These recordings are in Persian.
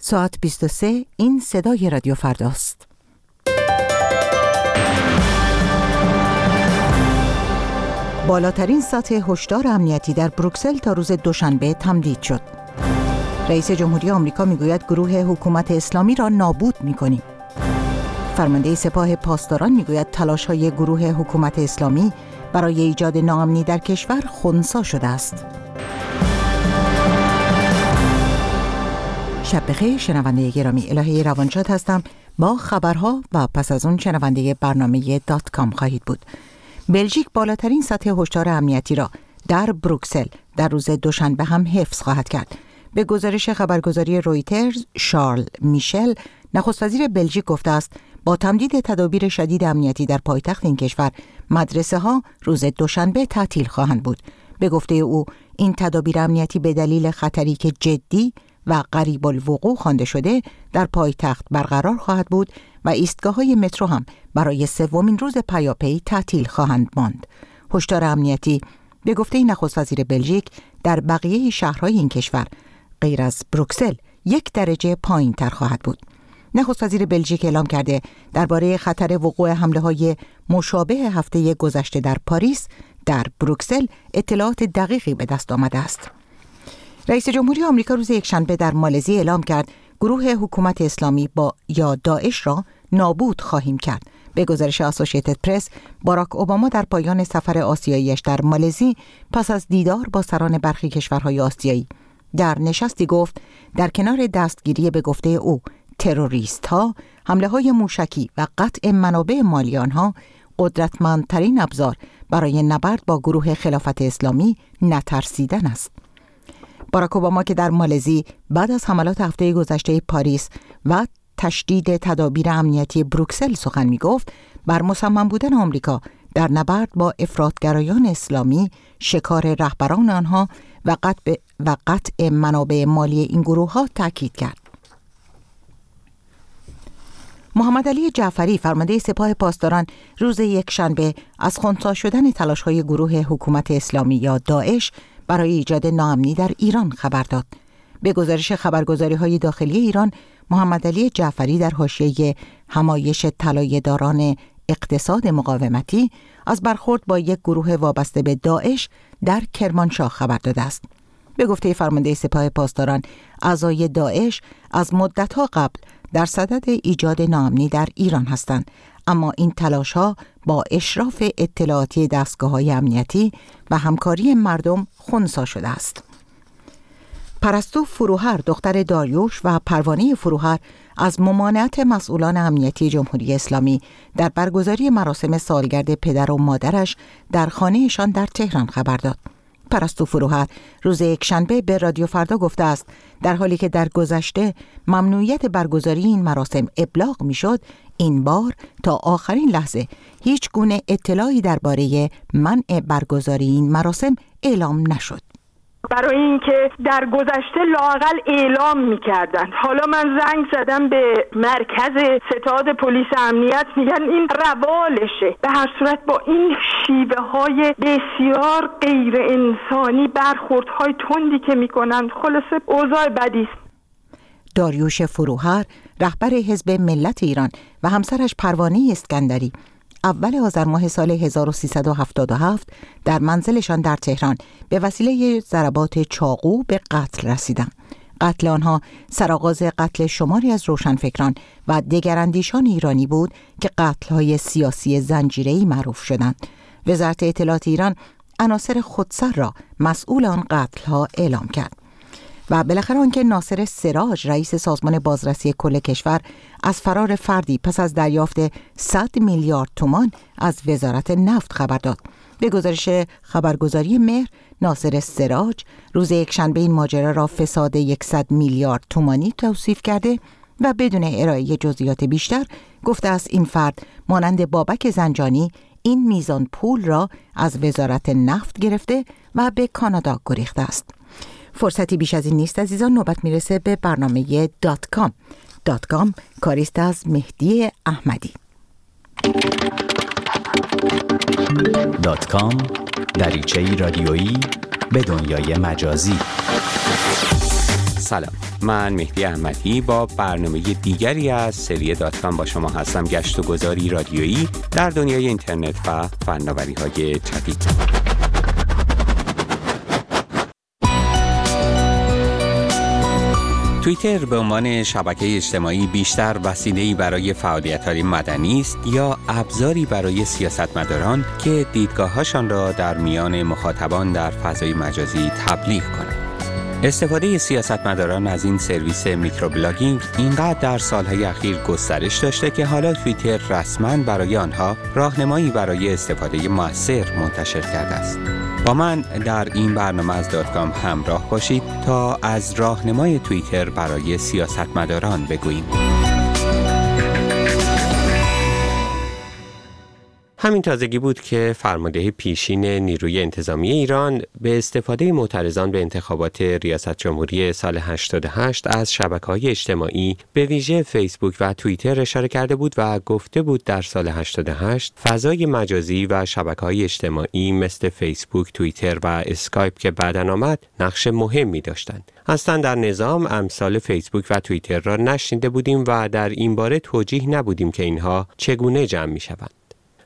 ساعت 23 این صدای رادیو فرداست. بالاترین سطح هشدار امنیتی در بروکسل تا روز دوشنبه تمدید شد. رئیس جمهوری آمریکا می‌گوید گروه حکومت اسلامی را نابود می‌کنیم. فرمانده سپاه پاسداران می‌گوید تلاش های گروه حکومت اسلامی برای ایجاد ناامنی در کشور خونسا شده است. شب بخیر شنونده گرامی الهه روانشاد هستم با خبرها و پس از اون شنونده برنامه دات کام خواهید بود. بلژیک بالاترین سطح هشدار امنیتی را در بروکسل در روز دوشنبه هم حفظ خواهد کرد. به گزارش خبرگزاری رویترز شارل میشل نخست وزیر بلژیک گفته است با تمدید تدابیر شدید امنیتی در پایتخت این کشور مدرسه ها روز دوشنبه تعطیل خواهند بود به گفته او این تدابیر امنیتی به دلیل خطری که جدی و قریب الوقوع خوانده شده در پایتخت برقرار خواهد بود و ایستگاه های مترو هم برای سومین روز پیاپی تعطیل خواهند ماند. هشدار امنیتی به گفته نخست وزیر بلژیک در بقیه شهرهای این کشور غیر از بروکسل یک درجه پایین تر خواهد بود. نخست وزیر بلژیک اعلام کرده درباره خطر وقوع حمله های مشابه هفته گذشته در پاریس در بروکسل اطلاعات دقیقی به دست آمده است. رئیس جمهوری آمریکا روز یکشنبه در مالزی اعلام کرد گروه حکومت اسلامی با یا داعش را نابود خواهیم کرد. به گزارش اسوسییتد پرس، باراک اوباما در پایان سفر آسیاییش در مالزی پس از دیدار با سران برخی کشورهای آسیایی در نشستی گفت در کنار دستگیری به گفته او تروریست ها حمله های موشکی و قطع منابع مالی آنها قدرتمندترین ابزار برای نبرد با گروه خلافت اسلامی نترسیدن است. باراک اوباما که در مالزی بعد از حملات هفته گذشته پاریس و تشدید تدابیر امنیتی بروکسل سخن می گفت بر مصمم بودن آمریکا در نبرد با افرادگرایان اسلامی شکار رهبران آنها و قطع, و قطع منابع مالی این گروه ها تاکید کرد. محمد علی جعفری فرمانده سپاه پاسداران روز یکشنبه از خونسا شدن تلاش های گروه حکومت اسلامی یا داعش برای ایجاد ناامنی در ایران خبر داد. به گزارش خبرگزاری های داخلی ایران محمد علی جعفری در حاشیه همایش طلایه داران اقتصاد مقاومتی از برخورد با یک گروه وابسته به داعش در کرمانشاه خبر داده است. به گفته فرمانده سپاه پاسداران اعضای داعش از مدتها قبل در صدد ایجاد ناامنی در ایران هستند اما این تلاش ها با اشراف اطلاعاتی دستگاه های امنیتی و همکاری مردم خونسا شده است. پرستو فروهر دختر داریوش و پروانه فروهر از ممانعت مسئولان امنیتی جمهوری اسلامی در برگزاری مراسم سالگرد پدر و مادرش در خانهشان در تهران خبر داد. پرستو فروهر. روز یکشنبه به رادیو فردا گفته است در حالی که در گذشته ممنوعیت برگزاری این مراسم ابلاغ می‌شد این بار تا آخرین لحظه هیچ گونه اطلاعی درباره منع برگزاری این مراسم اعلام نشد. برای اینکه در گذشته لاقل اعلام می‌کردن حالا من زنگ زدم به مرکز ستاد پلیس امنیت میگن این روالشه. به هر صورت با این شیوه های بسیار غیر انسانی برخوردهای تندی که می‌کنند. خلاصه اوضاع بدی است. داریوش فروهر رهبر حزب ملت ایران و همسرش پروانه اسکندری. اول آذر ماه سال 1377 در منزلشان در تهران به وسیله ضربات چاقو به قتل رسیدند. قتل آنها سرآغاز قتل شماری از روشنفکران و دگراندیشان ایرانی بود که قتلهای سیاسی زنجیره‌ای معروف شدند. وزارت اطلاعات ایران عناصر خودسر را مسئول آن قتلها اعلام کرد. و بالاخره آنکه ناصر سراج رئیس سازمان بازرسی کل کشور از فرار فردی پس از دریافت 100 میلیارد تومان از وزارت نفت خبر داد به گزارش خبرگزاری مهر ناصر سراج روز یکشنبه این ماجرا را فساد 100 میلیارد تومانی توصیف کرده و بدون ارائه جزئیات بیشتر گفته است این فرد مانند بابک زنجانی این میزان پول را از وزارت نفت گرفته و به کانادا گریخته است. فرصتی بیش از این نیست عزیزان. نوبت می‌رسه به برنامه دات کام. دات کام کاریست از مهدی احمدی. دات کام دریچه رادیویی به دنیای مجازی. سلام من مهدی احمدی با برنامه دیگری از سری داتکام با شما هستم گشت و گذاری رادیویی در دنیای اینترنت و فناوری های جدید. توییتر به عنوان شبکه اجتماعی بیشتر وسیله‌ای برای فعالیت‌های مدنی است یا ابزاری برای سیاستمداران که دیدگاه‌هاشان را در میان مخاطبان در فضای مجازی تبلیغ کنند. استفاده سیاستمداران از این سرویس میکروبلاگینگ اینقدر در سالهای اخیر گسترش داشته که حالا توییتر رسما برای آنها راهنمایی برای استفاده موثر منتشر کرده است. با من در این برنامه از داتکام همراه باشید تا از راهنمای توییتر برای سیاستمداران بگوییم. همین تازگی بود که فرمانده پیشین نیروی انتظامی ایران به استفاده معترضان به انتخابات ریاست جمهوری سال 88 از شبکه های اجتماعی به ویژه فیسبوک و توییتر اشاره کرده بود و گفته بود در سال 88 فضای مجازی و شبکه های اجتماعی مثل فیسبوک، توییتر و اسکایپ که بعدا آمد نقش مهمی داشتند. اصلا در نظام امثال فیسبوک و توییتر را نشنیده بودیم و در این باره توجیه نبودیم که اینها چگونه جمع می شوند.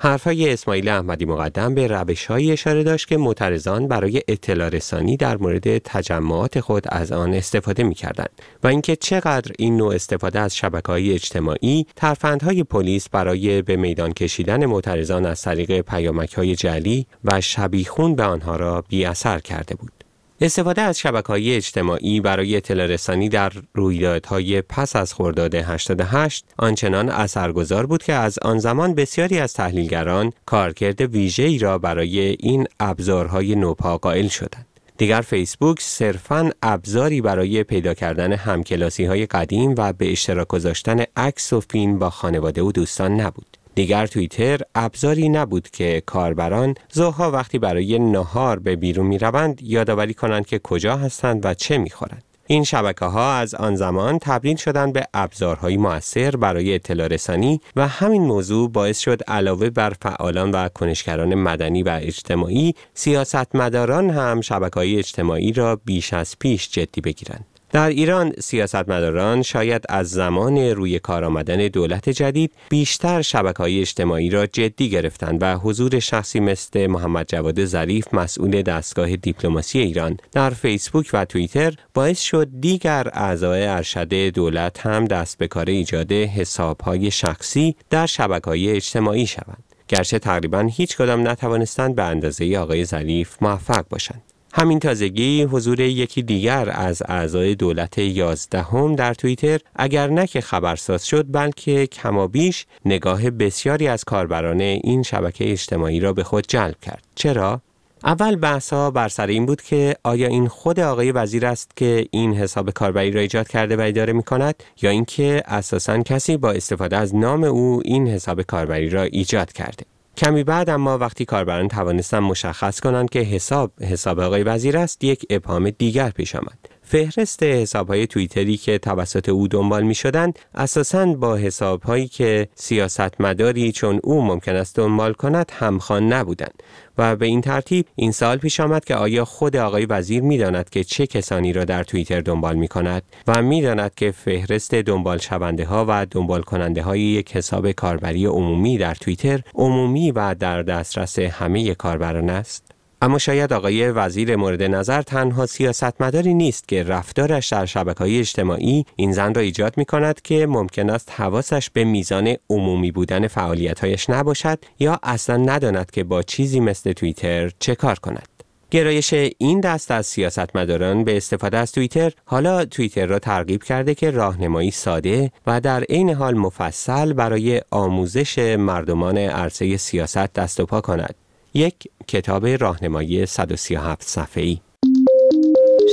حرفهای اسماعیل احمدی مقدم به روشی اشاره داشت که معترضان برای اطلاع رسانی در مورد تجمعات خود از آن استفاده می کردند و اینکه چقدر این نوع استفاده از شبکه های اجتماعی ترفندهای پلیس برای به میدان کشیدن معترضان از طریق پیامک های جعلی و شبیخون به آنها را بی اثر کرده بود. استفاده از شبکه های اجتماعی برای اطلاع رسانی در رویدادهای پس از خرداد 88 آنچنان اثرگذار بود که از آن زمان بسیاری از تحلیلگران کارکرد ویژه‌ای را برای این ابزارهای نوپا قائل شدند. دیگر فیسبوک صرفاً ابزاری برای پیدا کردن همکلاسی های قدیم و به اشتراک گذاشتن عکس و فیلم با خانواده و دوستان نبود. دیگر توییتر ابزاری نبود که کاربران ظهرها وقتی برای نهار به بیرون می روند یادآوری کنند که کجا هستند و چه می خورند. این شبکه ها از آن زمان تبدیل شدند به ابزارهای موثر برای اطلاع رسانی و همین موضوع باعث شد علاوه بر فعالان و کنشگران مدنی و اجتماعی سیاستمداران هم شبکه های اجتماعی را بیش از پیش جدی بگیرند. در ایران سیاستمداران شاید از زمان روی کار آمدن دولت جدید بیشتر شبکه های اجتماعی را جدی گرفتند و حضور شخصی مثل محمد جواد ظریف مسئول دستگاه دیپلماسی ایران در فیسبوک و توییتر باعث شد دیگر اعضای ارشد دولت هم دست به کار ایجاد حسابهای شخصی در شبکه های اجتماعی شوند. گرچه تقریبا هیچ کدام نتوانستند به اندازه آقای ظریف موفق باشند. همین تازگی حضور یکی دیگر از اعضای دولت یازدهم در توییتر اگر نه که خبرساز شد بلکه کمابیش نگاه بسیاری از کاربران این شبکه اجتماعی را به خود جلب کرد. چرا؟ اول بحثا بر سر این بود که آیا این خود آقای وزیر است که این حساب کاربری را ایجاد کرده و اداره می کند یا اینکه اساسا کسی با استفاده از نام او این حساب کاربری را ایجاد کرده کمی بعد اما وقتی کاربران توانستن مشخص کنند که حساب حساب آقای وزیر است یک ابهام دیگر پیش آمد. فهرست حسابهای توییتری که توسط او دنبال می شدند اساساً با حسابهایی که سیاستمداری چون او ممکن است دنبال کند همخوان نبودند و به این ترتیب این سال پیش آمد که آیا خود آقای وزیر می داند که چه کسانی را در توییتر دنبال می کند و می داند که فهرست دنبال شونده ها و دنبال کننده های یک حساب کاربری عمومی در توییتر عمومی و در دسترس همه کاربران است؟ اما شاید آقای وزیر مورد نظر تنها سیاستمداری نیست که رفتارش در شبکه های اجتماعی این زن را ایجاد می کند که ممکن است حواسش به میزان عمومی بودن فعالیتهایش نباشد یا اصلا نداند که با چیزی مثل توییتر چه کار کند. گرایش این دست از سیاستمداران به استفاده از توییتر حالا توییتر را ترغیب کرده که راهنمایی ساده و در عین حال مفصل برای آموزش مردمان عرصه سیاست دست و پا کند. یک کتاب راهنمایی 137 صفحه‌ای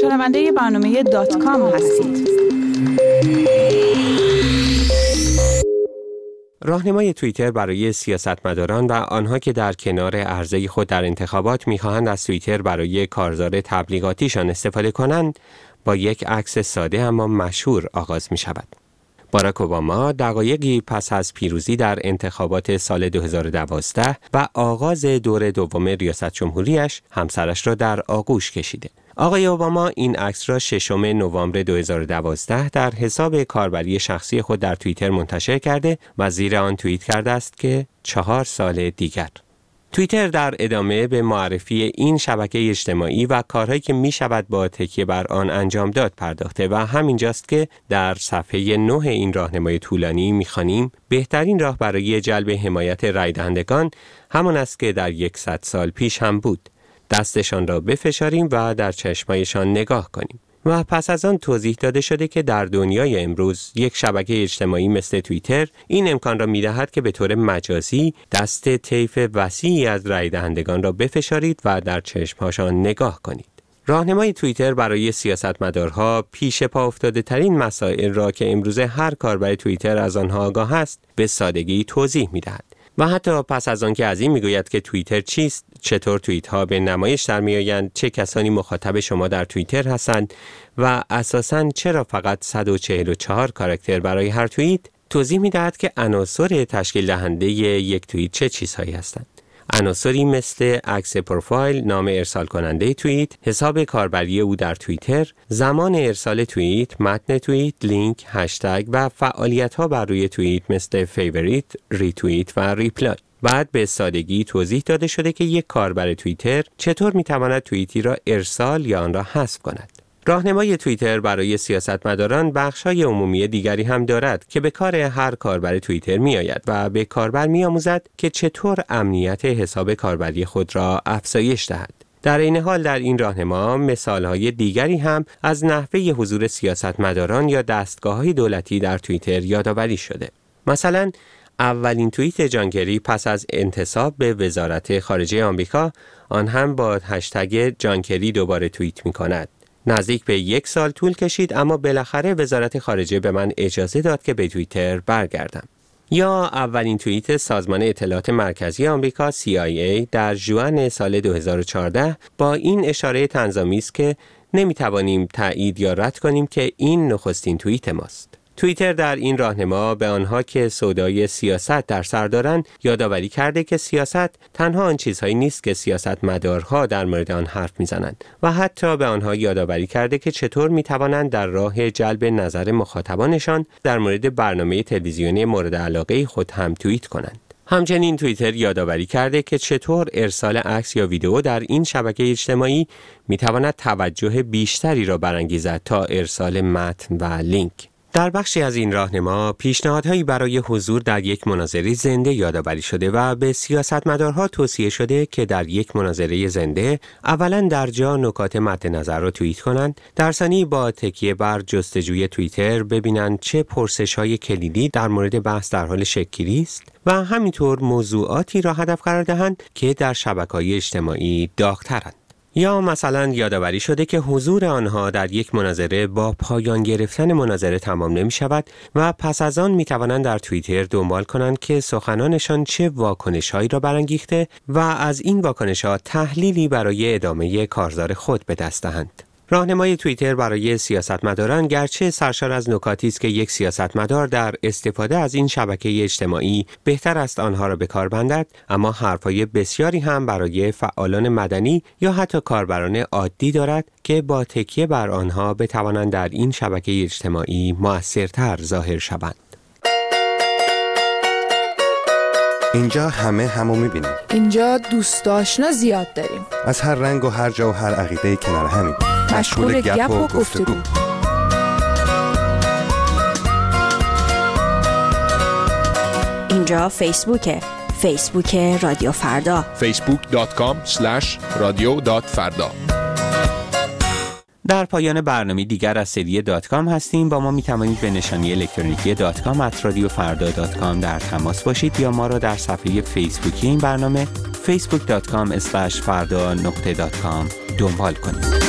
شنونده برنامه دات کام هستید راهنمای توییتر برای سیاستمداران و آنها که در کنار عرضه خود در انتخابات می‌خواهند از توییتر برای کارزار تبلیغاتیشان استفاده کنند با یک عکس ساده اما مشهور آغاز می شود. باراک اوباما دقایقی پس از پیروزی در انتخابات سال 2012 و آغاز دور دوم ریاست جمهوریش همسرش را در آغوش کشیده. آقای اوباما این عکس را ششم نوامبر 2012 در حساب کاربری شخصی خود در توییتر منتشر کرده و زیر آن توییت کرده است که چهار سال دیگر توییتر در ادامه به معرفی این شبکه اجتماعی و کارهایی که می شود با تکیه بر آن انجام داد پرداخته و همینجاست که در صفحه نه این راهنمای طولانی می‌خوانیم بهترین راه برای جلب حمایت رای دهندگان همان است که در یکصد سال پیش هم بود. دستشان را بفشاریم و در چشمایشان نگاه کنیم. و پس از آن توضیح داده شده که در دنیای امروز یک شبکه اجتماعی مثل توییتر این امکان را می‌دهد که به طور مجازی دست طیف وسیعی از رای دهندگان را بفشارید و در چشمهاشان نگاه کنید. راهنمای توییتر برای سیاستمدارها پیش پا افتاده ترین مسائل را که امروزه هر کاربر توییتر از آنها آگاه است به سادگی توضیح می دهد. و حتی پس از آنکه از این می‌گوید که توییتر چیست چطور توییت ها به نمایش در میآیند چه کسانی مخاطب شما در توییتر هستند و اساساً چرا فقط 144 کاراکتر برای هر توییت توضیح می دهد که عناصر تشکیل دهنده یک توییت چه چیزهایی هستند. عناصری مثل عکس پروفایل، نام ارسال کننده توییت، حساب کاربری او در توییتر، زمان ارسال توییت، متن توییت، لینک، هشتگ و فعالیت ها بر روی توییت مثل favorite، retweet و reply. بعد به سادگی توضیح داده شده که یک کاربر توییتر چطور می‌تواند توییتی را ارسال یا آن را حذف کند. راهنمای توییتر برای سیاستمداران بخش‌های عمومی دیگری هم دارد که به کار هر کاربر توییتر میآید و به کاربر میآموزد که چطور امنیت حساب کاربری خود را افزایش دهد. در این حال در این راهنما مثالهای دیگری هم از نحوه حضور سیاستمداران یا دستگاه دولتی در توییتر یادآوری شده. مثلا اولین توییت جانکری پس از انتصاب به وزارت خارجه آمریکا آن هم با هشتگ جانکری دوباره توییت می کند. نزدیک به یک سال طول کشید اما بالاخره وزارت خارجه به من اجازه داد که به توییتر برگردم. یا اولین توییت سازمان اطلاعات مرکزی آمریکا CIA در جوان سال 2014 با این اشاره تنظامی است که نمی‌توانیم تایید یا رد کنیم که این نخستین توییت ماست. توییتر در این راهنما به آنها که سودای سیاست در سر دارند یادآوری کرده که سیاست تنها آن چیزهایی نیست که سیاست مدارها در مورد آن حرف می‌زنند و حتی به آنها یادآوری کرده که چطور می توانند در راه جلب نظر مخاطبانشان در مورد برنامه تلویزیونی مورد علاقه خود هم توییت کنند. همچنین توییتر یادآوری کرده که چطور ارسال عکس یا ویدئو در این شبکه اجتماعی می تواند توجه بیشتری را برانگیزد تا ارسال متن و لینک. در بخشی از این راهنما پیشنهادهایی برای حضور در یک مناظره زنده یادآوری شده و به سیاستمدارها توصیه شده که در یک مناظره زنده اولا در جا نکات مد نظر را توییت کنند در ثانی با تکیه بر جستجوی توییتر ببینند چه پرسش های کلیدی در مورد بحث در حال شکلی است و همینطور موضوعاتی را هدف قرار دهند که در شبکه اجتماعی داغترند. یا مثلا یادآوری شده که حضور آنها در یک مناظره با پایان گرفتن مناظره تمام نمی شود و پس از آن می توانند در توییتر دنبال کنند که سخنانشان چه واکنش هایی را برانگیخته و از این واکنش ها تحلیلی برای ادامه کارزار خود به دست دهند. راهنمای توییتر برای سیاستمداران گرچه سرشار از نکاتی است که یک سیاستمدار در استفاده از این شبکه اجتماعی بهتر است آنها را به کار بندد اما حرفهای بسیاری هم برای فعالان مدنی یا حتی کاربران عادی دارد که با تکیه بر آنها بتوانند در این شبکه اجتماعی موثرتر ظاهر شوند. اینجا همه همو می‌بینیم. اینجا دوست آشنا زیاد داریم. از هر رنگ و هر جا و هر عقیده کنار همین. مشغول گپ و گفتگو. اینجا فیسبوکه. فیسبوک رادیو فردا. facebook.com فردا در پایان برنامه دیگر از سری دات کام هستیم. با ما می توانید به نشانی الکترونیکی دات کام at رادیو فردا dot com در تماس باشید یا ما را در صفحه فیسبوکی این برنامه facebook.com فردا نقطه دات کام دنبال کنید.